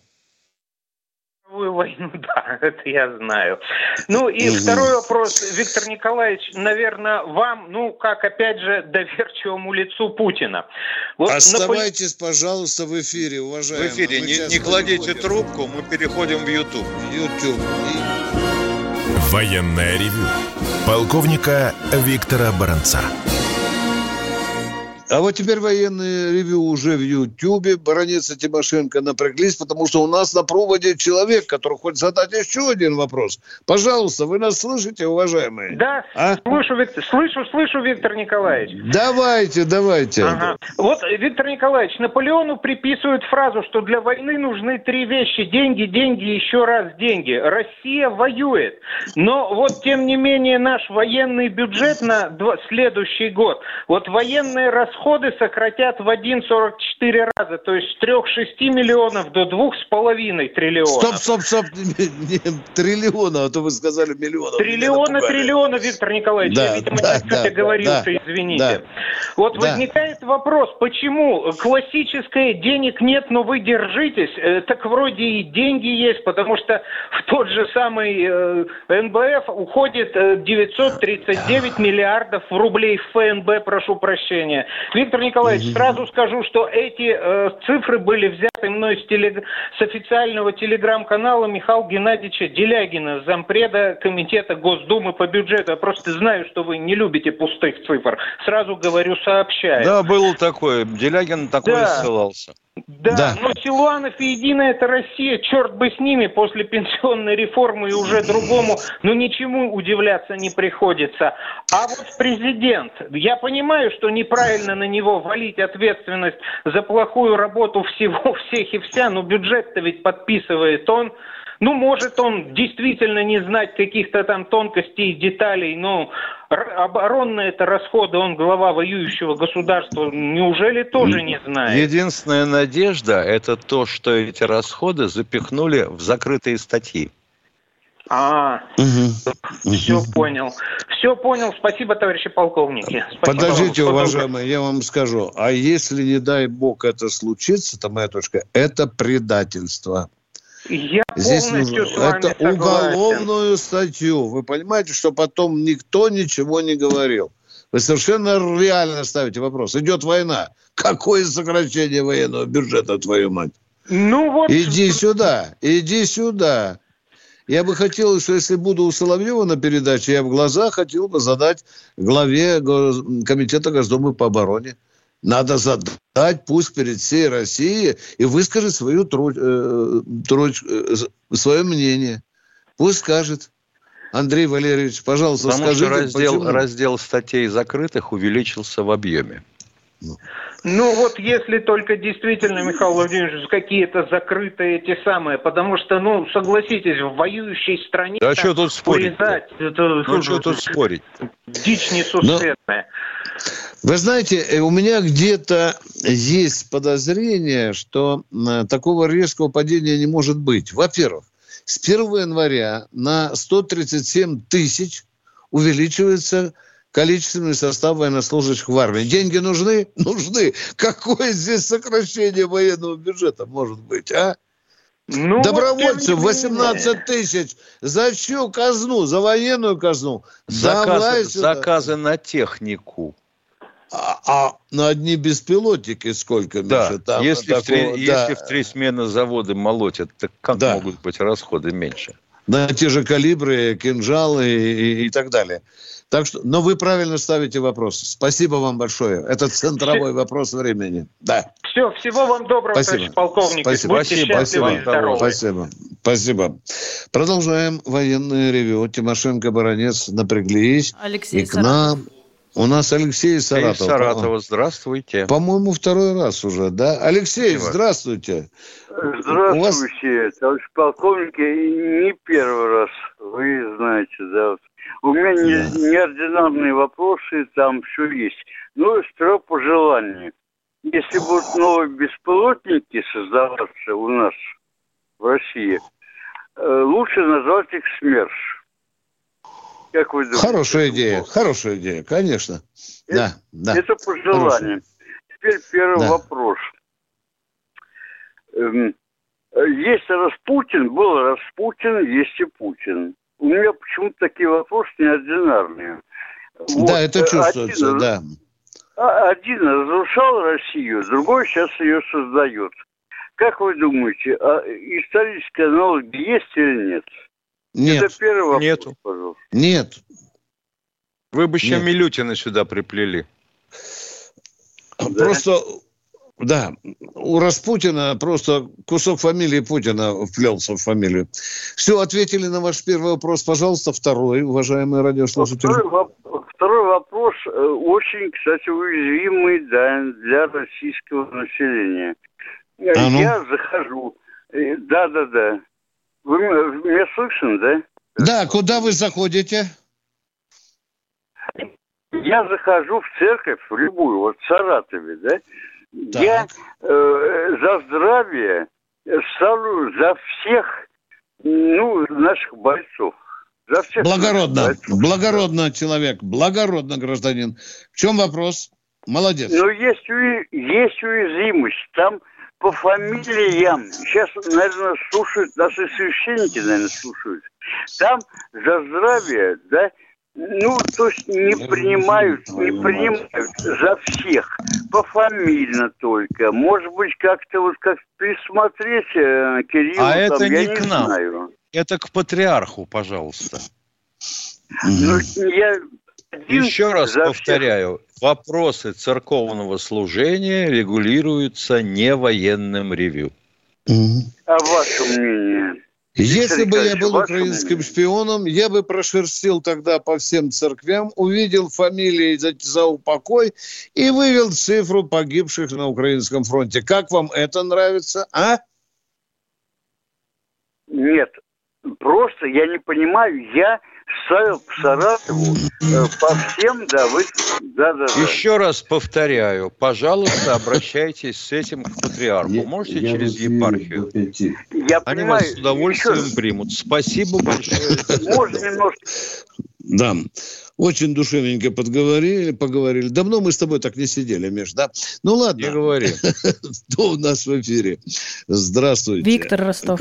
мировую войну, [LAUGHS] да, это я знаю. Ну и угу. второй вопрос, Виктор Николаевич, наверное, вам, ну, как, опять же, доверчивому лицу Путина. Вот Оставайтесь, на... пожалуйста, в эфире, уважаемые. В эфире, не, не кладите трубку, мы переходим в YouTube. YouTube. Военная ревю. Полковника Виктора Баранца. А вот теперь военные ревю уже в Ютьюбе. Баронец и Тимошенко напряглись, потому что у нас на проводе человек, который хочет задать еще один вопрос. Пожалуйста, вы нас слышите, уважаемые? Да, а? слышу, Виктор, слышу, слышу, Виктор Николаевич. Давайте, давайте. Ага. Вот, Виктор Николаевич, Наполеону приписывают фразу, что для войны нужны три вещи. Деньги, деньги, еще раз деньги. Россия воюет. Но вот, тем не менее, наш военный бюджет на следующий год, вот военные расходы расходы сократят в 1,44 раза, то есть с 3-6 миллионов до 2,5 триллионов. Стоп, стоп, стоп, триллиона, а то вы сказали миллионов. Триллиона, триллиона, Виктор Николаевич, да, я, видимо, да, не да, оговорился, да, извините. Да, вот да. возникает вопрос, почему классическое денег нет, но вы держитесь, э, так вроде и деньги есть, потому что в тот же самый э, НБФ уходит 939 э, миллиардов рублей в ФНБ, прошу прощения. Виктор Николаевич, сразу скажу, что эти э, цифры были взяты мной с, телег... с официального телеграм-канала Михаила Геннадьевича Делягина, зампреда Комитета Госдумы по бюджету. Я просто знаю, что вы не любите пустых цифр. Сразу говорю, сообщаю. Да, было такое. Делягин такой да. ссылался. Да, да, но Силуанов и Единая это Россия, черт бы с ними, после пенсионной реформы и уже другому, ну ничему удивляться не приходится. А вот президент, я понимаю, что неправильно на него валить ответственность за плохую работу всего, [LAUGHS] всех и вся, но бюджет-то ведь подписывает он. Ну, может он действительно не знать каких-то там тонкостей и деталей, но оборонные это расходы, он глава воюющего государства, неужели тоже не знает? Единственная надежда – это то, что эти расходы запихнули в закрытые статьи. А, угу. все угу. понял. Все понял. Спасибо, товарищи полковники. Спасибо Подождите, вам. уважаемые, я вам скажу. А если, не дай бог, это случится, то моя точка, это предательство. Я Здесь полностью с вами это согласен. уголовную статью. Вы понимаете, что потом никто ничего не говорил. Вы совершенно реально ставите вопрос. Идет война. Какое сокращение военного бюджета, твою мать? Ну вот... Иди сюда, иди сюда. Я бы хотел, что если буду у Соловьева на передаче, я в глаза хотел бы задать главе Комитета Госдумы по обороне. Надо задать, пусть перед всей Россией, и выскажет свою труд, э, труд, э, свое мнение. Пусть скажет. Андрей Валерьевич, пожалуйста, Потому скажите, что раздел, почему? раздел статей закрытых увеличился в объеме. Ну. ну вот если только действительно, Михаил Владимирович, какие-то закрытые эти самые, потому что, ну, согласитесь, в воюющей стране... Да что тут спорить? Урезать, это, ну что тут спорить? Дичь несусветная. Но... Вы знаете, э, у меня где-то есть подозрение, что э, такого резкого падения не может быть. Во-первых, с 1 января на 137 тысяч увеличивается количественный состав военнослужащих в армии. Деньги нужны? [LAUGHS] Нужны. Какое здесь сокращение военного бюджета может быть, а? Ну, Добровольцев 18 тысяч. За чью казну? За военную казну? Заказы, заказы на технику. А, а на одни беспилотники сколько, да. Миша? Там если, такого, в три, да. если в три смены заводы молотят, так как да. могут быть расходы меньше? На те же калибры, кинжалы и, и так далее. Так что, но вы правильно ставите вопрос. Спасибо вам большое. Это центровой Все. вопрос времени. Да. Все, всего вам доброго, Спасибо. товарищ полковник. Спасибо. Будьте Спасибо. Спасибо. Спасибо. Спасибо. Продолжаем военное ревю. Тимошенко, Баранец напряглись. Алексей и к нам у нас Алексей Саратов. Алексей Саратова, здравствуйте. По-моему, второй раз уже, да? Алексей, Спасибо. здравствуйте. Здравствуйте, вас... товарищ полковник. Не первый раз, вы знаете, да. У меня не, неординарные вопросы, там все есть. Ну, строго пожелания. Если будут новые беспилотники создаваться у нас в России, э, лучше назвать их СМЕРШ. Как вы думаете? Хорошая идея, хорошая идея, конечно. Это, да, да. Это пожелание. Хорошая. Теперь первый да. вопрос. Эм, есть Распутин, был Распутин, есть и Путин. У меня почему-то такие вопросы неординарные. Вот. Да, это чувствуется, один, да. А, один разрушал Россию, другой сейчас ее создает. Как вы думаете, а исторические аналоги есть или нет? Нет. Это первый вопрос, Нету. пожалуйста. Нет. Вы бы еще Нет. Милютина сюда приплели. Да? Просто, да, у Распутина просто кусок фамилии Путина вплелся в фамилию. Все, ответили на ваш первый вопрос. Пожалуйста, второй, уважаемые радиослушатели. Второй, второй вопрос э, очень, кстати, уязвимый да, для российского населения. А ну? Я захожу. Э, да-да-да. Вы меня слышите, да? Да, куда вы заходите? Я захожу в церковь, в любую, вот в Саратове, да? Так. Я э, за здравие ставлю за всех, ну, наших бойцов. За всех благородно, бойцов. благородно человек, благородно гражданин. В чем вопрос? Молодец. Ну, есть, есть уязвимость. Там по фамилиям. Сейчас, наверное, слушают, наши священники, наверное, слушают. Там за здравие, да, ну, то есть не принимают, не принимают за всех, пофамильно только. Может быть, как-то вот как присмотреть э, Кирилл, а там, это не к нам. Знаю. Это к патриарху, пожалуйста. Ну, я Еще раз повторяю, вопросы церковного служения регулируются не военным ревю. А ваше мнение? Если бы я был украинским шпионом, я бы прошерстил тогда по всем церквям, увидел фамилии за, за упокой и вывел цифру погибших на украинском фронте. Как вам это нравится, а? Нет, просто я не понимаю, я ставил по Саратову э, по всем, да, вы, да, да, да. Еще раз повторяю, пожалуйста, обращайтесь с этим к патриарху. Можете я через епархию? Я Они понимаю, вас с удовольствием еще... примут. Спасибо большое. Можно немножко. Да. Очень душевненько подговорили, поговорили. Давно мы с тобой так не сидели, Миш, да? Ну ладно. Не говори. [LAUGHS] Кто у нас в эфире? Здравствуйте. Виктор Ростов.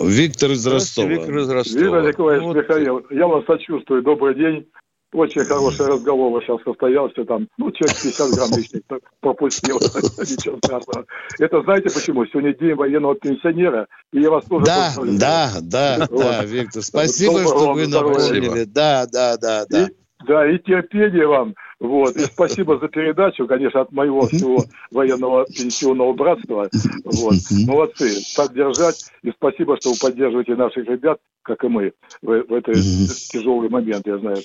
Виктор из Ростова. Виктор из Ростова. Виктор Николаевич вот. Михаил, я вас сочувствую. Добрый день. Очень хороший разговор сейчас состоялся там. Ну, человек 50 грамм лишних пропустил. [LAUGHS] Ничего страшного. Это знаете почему? Сегодня день военного пенсионера. И я вас тоже Да, да, да, [LAUGHS] да, Виктор. Спасибо, что вы напомнили. Да, да, да, да. Да, и терпение вам. Вот. И спасибо за передачу, конечно, от моего всего военного пенсионного братства. Вот. Молодцы. Так держать. И спасибо, что вы поддерживаете наших ребят, как и мы, в, в этот тяжелый момент, я знаю.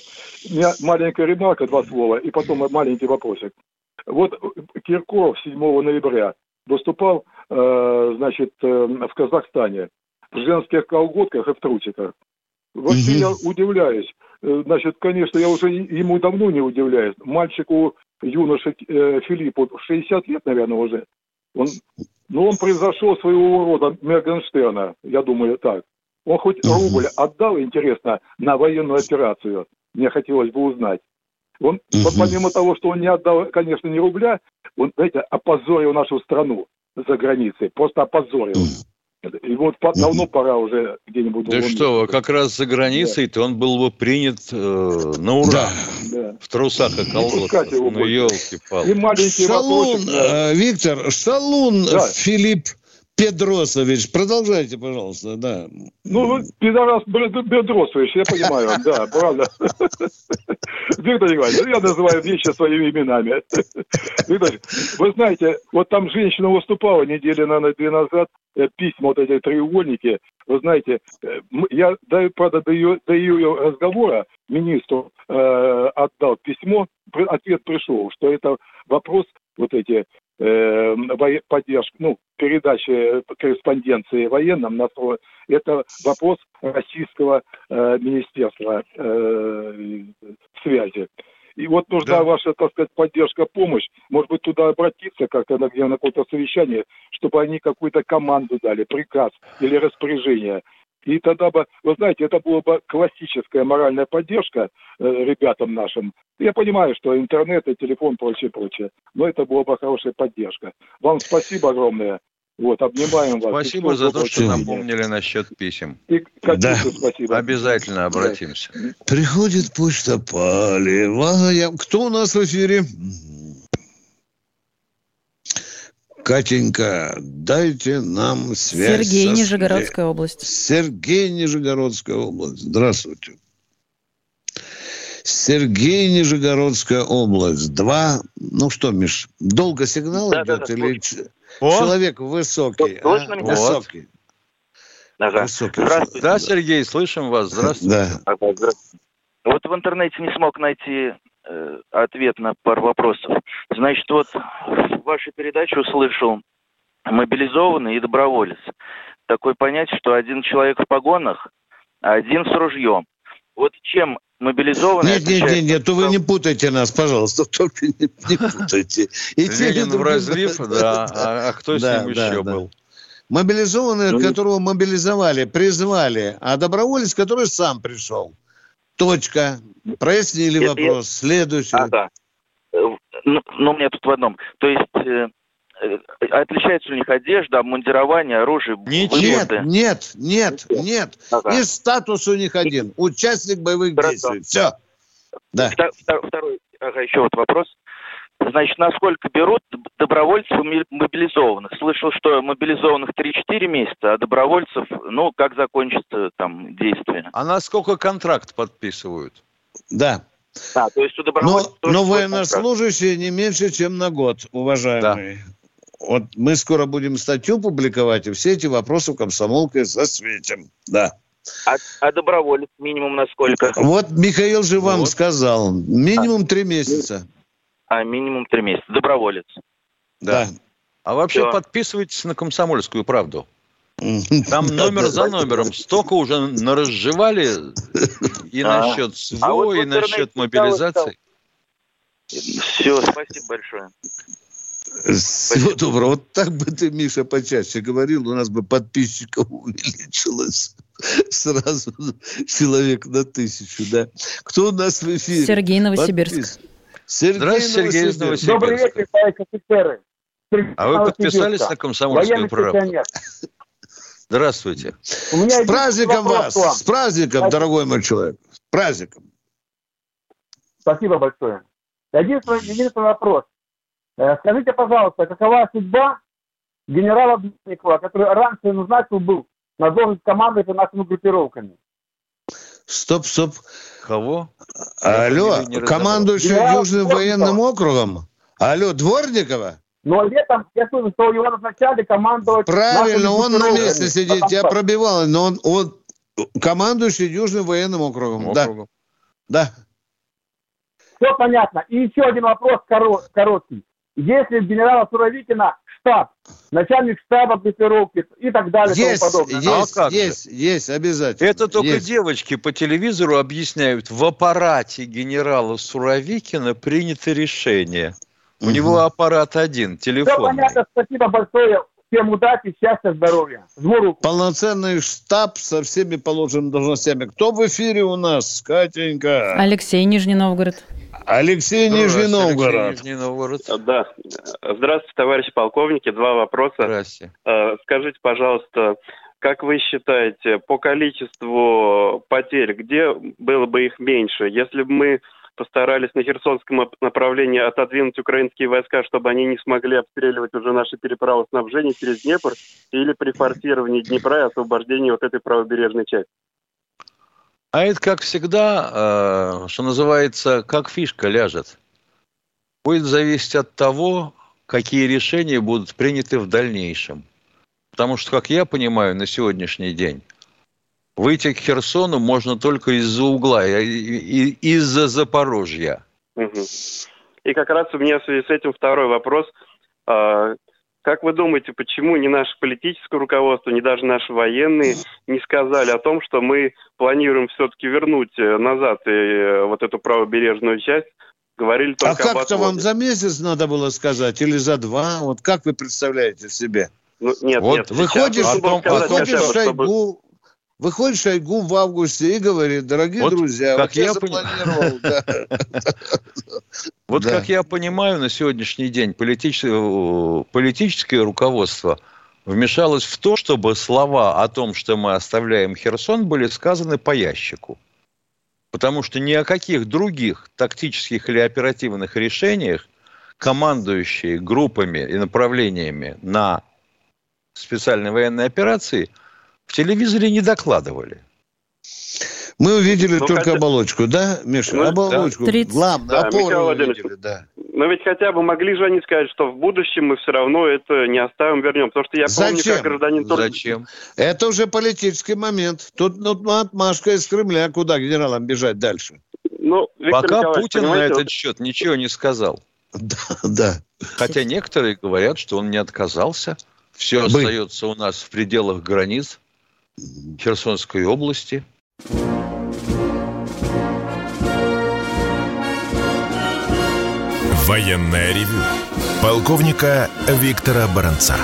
У меня маленькая ремарка, два слова, и потом маленький вопросик. Вот Киркоров 7 ноября выступал, э, значит, э, в Казахстане в женских колготках и в трусиках. Вообще я удивляюсь. Э, значит, конечно, я уже ему давно не удивляюсь. Мальчику, юноше э, Филиппу 60 лет, наверное, уже. Он, ну, он произошел своего рода Мергенштерна, я думаю, так. Он хоть рубль отдал, интересно, на военную операцию? Мне хотелось бы узнать. Он, помимо того, что он не отдал, конечно, ни рубля, он, знаете, опозорил нашу страну за границей. Просто опозорил. И вот давно пора уже где-нибудь... Да что как раз за границей-то да. он был бы принят э, на ура. Да. В трусах и колготках. Ну, елки-палки. Шалун, э, Виктор, Шалун да. Филипп Педросович, продолжайте, пожалуйста, да. Ну, пидорас Педросович, я понимаю, да, правда. Виктор Николаевич, я называю вещи своими именами. Виктор, вы знаете, вот там женщина выступала недели, наверное, две назад, э, письма, вот эти треугольники, вы знаете, э, я, правда, до ее, до ее разговора министру э, отдал письмо, ответ пришел, что это вопрос вот эти э, поддержки, ну, передачи корреспонденции военным на это вопрос российского э, министерства э, связи. И вот нужна да. ваша, так сказать, поддержка, помощь. Может быть, туда обратиться как-то на, на какое-то совещание, чтобы они какую-то команду дали, приказ или распоряжение. И тогда бы, вы знаете, это была бы классическая моральная поддержка э, ребятам нашим. Я понимаю, что интернет и телефон, прочее, прочее. Но это была бы хорошая поддержка. Вам спасибо огромное. Вот, обнимаем вас. Спасибо за то, что напомнили насчет писем. И да. спасибо. Обязательно обратимся. Да. Приходит почта полевая. Кто у нас в эфире? Катенька, дайте нам связь. Сергей, со... Нижегородская область. Сергей, Нижегородская область. Здравствуйте. Сергей, Нижегородская область. Два, ну что, Миш, долго сигнал да, идет да, да, или человек высокий? Слышно а? меня? Высокий. Ага. Высокий. Здравствуйте. Да, Сергей, слышим вас. Здравствуйте. Да. Вот в интернете не смог найти ответ на пару вопросов. Значит, вот в вашей передаче услышал мобилизованный и доброволец. Такое понятие, что один человек в погонах, а один с ружьем. Вот чем мобилизованные... Нет, нет, нет, нет, то вы не путайте нас, пожалуйста, [LAUGHS] только не, не [LAUGHS] путайте. И Ленин в разлив, да, а, а кто с ним еще был? Мобилизованный, ну, которого мобилизовали, призвали, а доброволец, который сам пришел. Точка. Прояснили вопрос. Следующий. Ага. Ну, ну, у меня тут в одном. То есть э, Э, отличается у них одежда, обмундирование, оружие, Нет, нет, нет, нет. Ага. И статус у них один. Участник боевых Хорошо. действий. Все. Да. Второй, ага, еще вот вопрос. Значит, насколько берут добровольцев мобилизованных? Слышал, что мобилизованных 3-4 месяца, а добровольцев, ну, как закончится там действие? А насколько контракт подписывают? Да. А, то есть у добровольцев... Но, но военнослужащие не меньше, чем на год, уважаемые. Да. Вот мы скоро будем статью публиковать, и все эти вопросы комсомолкой засветим. Да. А, а доброволец минимум на сколько? Вот Михаил же вам вот. сказал. Минимум три месяца. А, минимум три месяца. Доброволец. Да. да. А вообще Все. подписывайтесь на комсомольскую правду. [LAUGHS] Там номер за номером столько уже наразжевали и а. насчет СВО, и насчет мобилизации. Все, спасибо большое. Всего доброго. Вот так бы ты, Миша, почаще говорил, у нас бы подписчиков увеличилось [LAUGHS] сразу человек на тысячу, да. Кто у нас в эфире? Сергей Новосибирск. Подпис... Сергей Здравствуйте, Сергей из Новосибирска. Добрый вечер, товарищи офицеры. А вы подписались на комсомольскую правду? Здравствуйте. У меня с праздником вас! С праздником, дорогой мой человек! С праздником! Спасибо большое. Единственный, единственный вопрос. Э, скажите, пожалуйста, какова судьба генерала Дмитриева, который раньше назначил был на должность команды по нашими группировками? Стоп, стоп. Кого? Алло, командующий Генерал Южным военным округом? Алло, Дворникова? Но летом я слышал, что его назначали командовать... Правильно, он на месте сидит, я пробивал, но он, он командующий Южным военным округом. округом. Да. да. Все понятно. И еще один вопрос короткий если генерала Суровикина штаб, начальник штаба группировки и так далее. Есть, тому подобное. есть, а есть, есть, обязательно. Это только есть. девочки по телевизору объясняют. В аппарате генерала Суровикина принято решение. У угу. него аппарат один, телефон. Все понятно, спасибо большое. Всем удачи, счастья, здоровья. Жму руку. Полноценный штаб со всеми положенными должностями. Кто в эфире у нас, Катенька? Алексей, Нижний Новгород. Алексей Нижний Новгород. Нижний Новгород. Да. Здравствуйте, товарищи полковники. Два вопроса. Здравствуйте. Э, скажите, пожалуйста, как вы считаете, по количеству потерь, где было бы их меньше? Если бы мы постарались на Херсонском направлении отодвинуть украинские войска, чтобы они не смогли обстреливать уже наши переправы снабжения через Днепр, или при форсировании Днепра и освобождении вот этой правобережной части? А это, как всегда, э, что называется, как фишка ляжет. Будет зависеть от того, какие решения будут приняты в дальнейшем. Потому что, как я понимаю, на сегодняшний день выйти к Херсону можно только из-за угла, из-за Запорожья. И как раз у меня в связи с этим второй вопрос. Как вы думаете, почему ни наше политическое руководство, ни даже наши военные не сказали о том, что мы планируем все-таки вернуть э, назад э, вот эту правобережную часть? Говорили только а как-то вам за месяц надо было сказать или за два? Вот как вы представляете себе? Ну, нет, вот нет. Выходишь, потом, выходишь Шойгу, Выходит Шойгу в августе и говорит, дорогие вот друзья, как вот я, я запланировал. [LAUGHS] Вот как я понимаю, на сегодняшний день политическое руководство вмешалась в то, чтобы слова о том, что мы оставляем Херсон, были сказаны по ящику. Потому что ни о каких других тактических или оперативных решениях командующие группами и направлениями на специальной военной операции в телевизоре не докладывали. Мы увидели ну, только хотя... оболочку, да, Миша? Ну, оболочку. Да. Главное, да, Михаил увидели, да. Но ведь хотя бы могли же они сказать, что в будущем мы все равно это не оставим, вернем. Потому что я помню, Зачем? как гражданин... Зачем? Это уже политический момент. Тут ну, отмашка из Кремля, куда генералам бежать дальше. Ну, Пока Путин на этот вот... счет ничего не сказал. Да, да. Хотя некоторые говорят, что он не отказался. Все остается у нас в пределах границ Херсонской области. Военная ревю. Полковника Виктора Баранца.